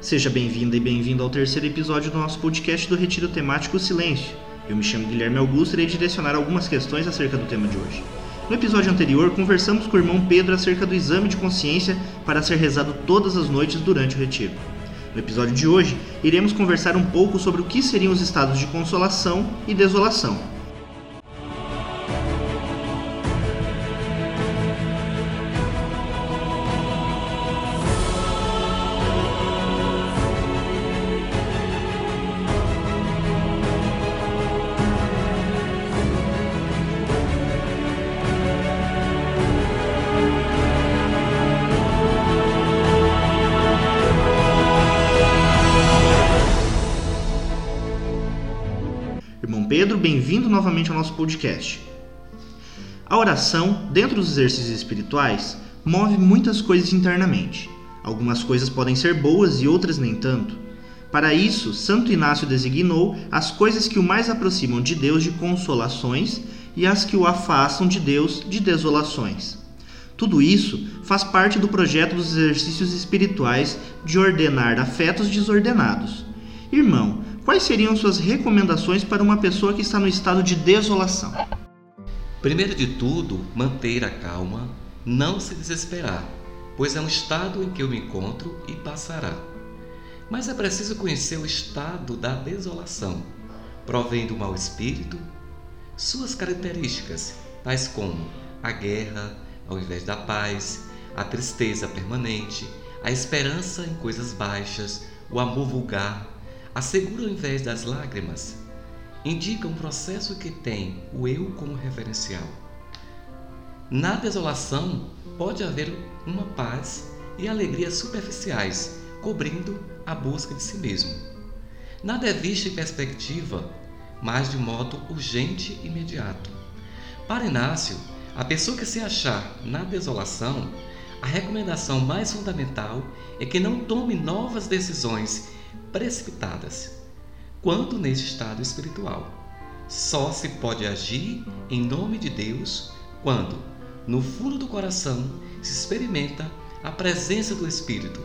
Seja bem-vinda e bem-vindo ao terceiro episódio do nosso podcast do Retiro Temático Silêncio. Eu me chamo Guilherme Augusto e irei direcionar algumas questões acerca do tema de hoje. No episódio anterior, conversamos com o irmão Pedro acerca do exame de consciência para ser rezado todas as noites durante o retiro. No episódio de hoje, iremos conversar um pouco sobre o que seriam os estados de consolação e desolação, Pedro, bem-vindo novamente ao nosso podcast. A oração, dentro dos exercícios espirituais, move muitas coisas internamente. Algumas coisas podem ser boas e outras nem tanto. Para isso, Santo Inácio designou as coisas que o mais aproximam de Deus de consolações e as que o afastam de Deus de desolações. Tudo isso faz parte do projeto dos exercícios espirituais de ordenar afetos desordenados. Irmão, quais seriam suas recomendações para uma pessoa que está no estado de desolação? Primeiro de tudo, manter a calma, não se desesperar, pois é um estado em que eu me encontro e passará. Mas é preciso conhecer o estado da desolação, provém do mau espírito, suas características, tais como a guerra ao invés da paz, a tristeza permanente, a esperança em coisas baixas, o amor vulgar, assegura ao invés das lágrimas, indica um processo que tem o eu como referencial. Na desolação pode haver uma paz e alegria superficiais, cobrindo a busca de si mesmo. Nada é visto em perspectiva, mas de modo urgente e imediato. Para Inácio, a pessoa que se achar na desolação, a recomendação mais fundamental é que não tome novas decisões precipitadas, quanto nesse estado espiritual. Só se pode agir em nome de Deus quando, no fundo do coração, se experimenta a presença do Espírito,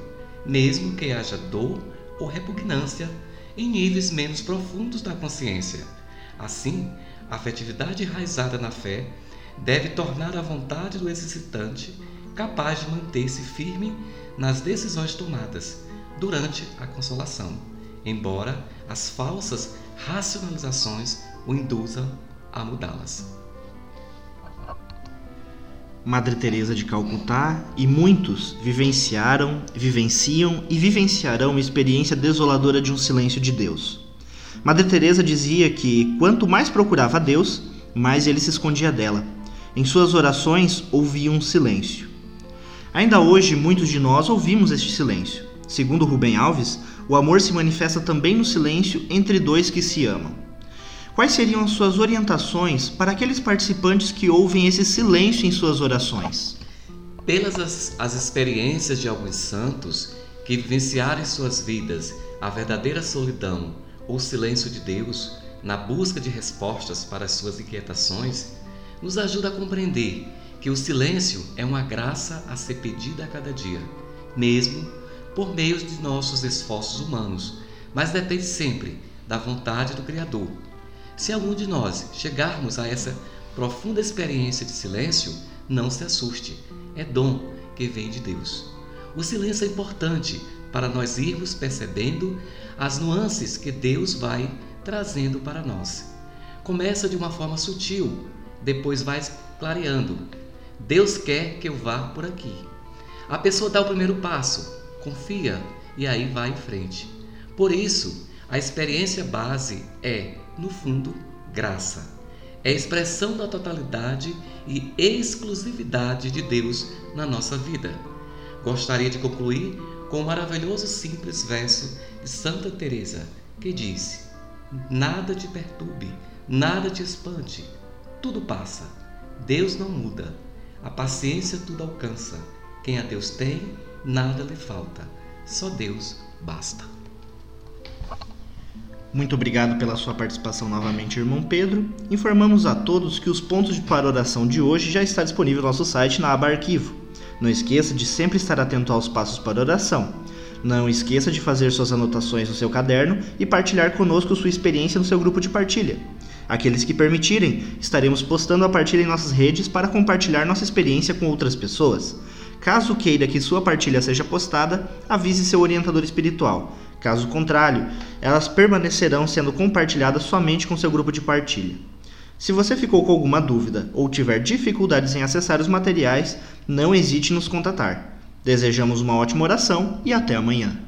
mesmo que haja dor ou repugnância em níveis menos profundos da consciência. Assim, a afetividade enraizada na fé deve tornar a vontade do exercitante capaz de manter-se firme nas decisões tomadas durante a consolação, embora as falsas racionalizações o induzam a mudá-las. Madre Teresa de Calcutá e muitos vivenciaram, vivenciam e vivenciarão uma experiência desoladora de um silêncio de Deus. Madre Teresa dizia que quanto mais procurava Deus, mais ele se escondia dela. Em suas orações ouvia um silêncio. Ainda hoje muitos de nós ouvimos este silêncio. Segundo Rubem Alves, o amor se manifesta também no silêncio entre dois que se amam. Quais seriam as suas orientações para aqueles participantes que ouvem esse silêncio em suas orações? Pelas as, as experiências de alguns santos que vivenciaram em suas vidas a verdadeira solidão ou silêncio de Deus na busca de respostas para as suas inquietações, nos ajuda a compreender que o silêncio é uma graça a ser pedida a cada dia, mesmo por meio de nossos esforços humanos, mas depende sempre da vontade do Criador. Se algum de nós chegarmos a essa profunda experiência de silêncio, não se assuste, é dom que vem de Deus. O silêncio é importante para nós irmos percebendo as nuances que Deus vai trazendo para nós. Começa de uma forma sutil, depois vai clareando. Deus quer que eu vá por aqui. A pessoa dá o primeiro passo, confia e aí vai em frente. Por isso, a experiência base é, no fundo, graça. É a expressão da totalidade e exclusividade de Deus na nossa vida. Gostaria de concluir com um maravilhoso simples verso de Santa Teresa, que diz: Nada te perturbe, nada te espante, tudo passa. Deus não muda. A paciência tudo alcança. Quem a Deus tem, nada lhe falta, só Deus basta. Muito obrigado pela sua participação novamente, irmão Pedro. Informamos a todos que os pontos para oração de hoje já está disponível no nosso site na aba Arquivo. Não esqueça de sempre estar atento aos passos para oração. Não esqueça de fazer suas anotações no seu caderno e partilhar conosco sua experiência no seu grupo de partilha. Aqueles que permitirem, estaremos postando a partilha em nossas redes para compartilhar nossa experiência com outras pessoas. Caso queira que sua partilha seja postada, avise seu orientador espiritual. Caso contrário, elas permanecerão sendo compartilhadas somente com seu grupo de partilha. Se você ficou com alguma dúvida ou tiver dificuldades em acessar os materiais, não hesite em nos contatar. Desejamos uma ótima oração e até amanhã.